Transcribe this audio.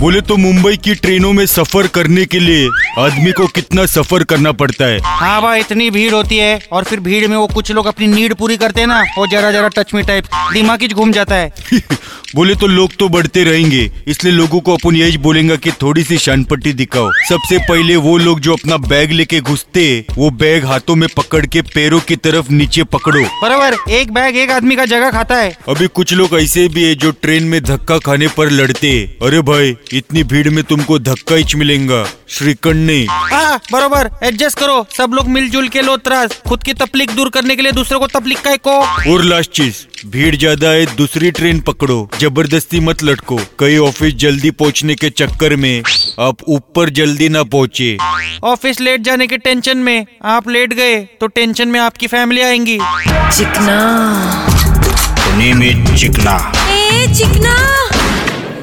बोले तो मुंबई की ट्रेनों में सफ़र करने के लिए आदमी को कितना सफ़र करना पड़ता है? हाँ भाई इतनी भीड़ होती है और फिर भीड़ में वो कुछ लोग अपनी नीड पूरी करते हैं ना वो जरा जरा टच में टाइप दिमाग ही घूम जाता है। बोले तो लोग तो बढ़ते रहेंगे इसलिए लोगों को अपन यही बोलेंगे कि थोड़ी सी शानपट्टी दिखाओ। सबसे पहले वो लोग जो अपना बैग लेके घुसते वो बैग हाथों में पकड़ के पैरों की तरफ़ नीचे पकड़ो। बराबर एक बैग एक आदमी का जगह खाता है। अभी कुछ लोग ऐसे भी है जो ट्रेन में धक्का खाने पर लड़ते। अरे भाई इतनी भीड़ में तुमको धक्का ही मिलेगा। श्रीकंड नहीं। हाँ बरोबर। एडजस्ट करो। सब लोग मिलजुल के लो त्रास। खुद की तकलीफ़ दूर करने के लिए दूसरे को तकलीफ़ का को और। लास्ट चीज़ भीड़ ज़्यादा है दूसरी ट्रेन पकड़ो। ज़बरदस्ती मत लटको। कई ऑफ़िस जल्दी पहुँचने के चक्कर में आप ऊपर जल्दी ना पहुँचे। ऑफ़िस लेट जाने के टेंशन में। आप लेट गए तो टेंशन में आपकी फैमिली आएँगी। चिकना। इज़ चिकना। ए चिकना।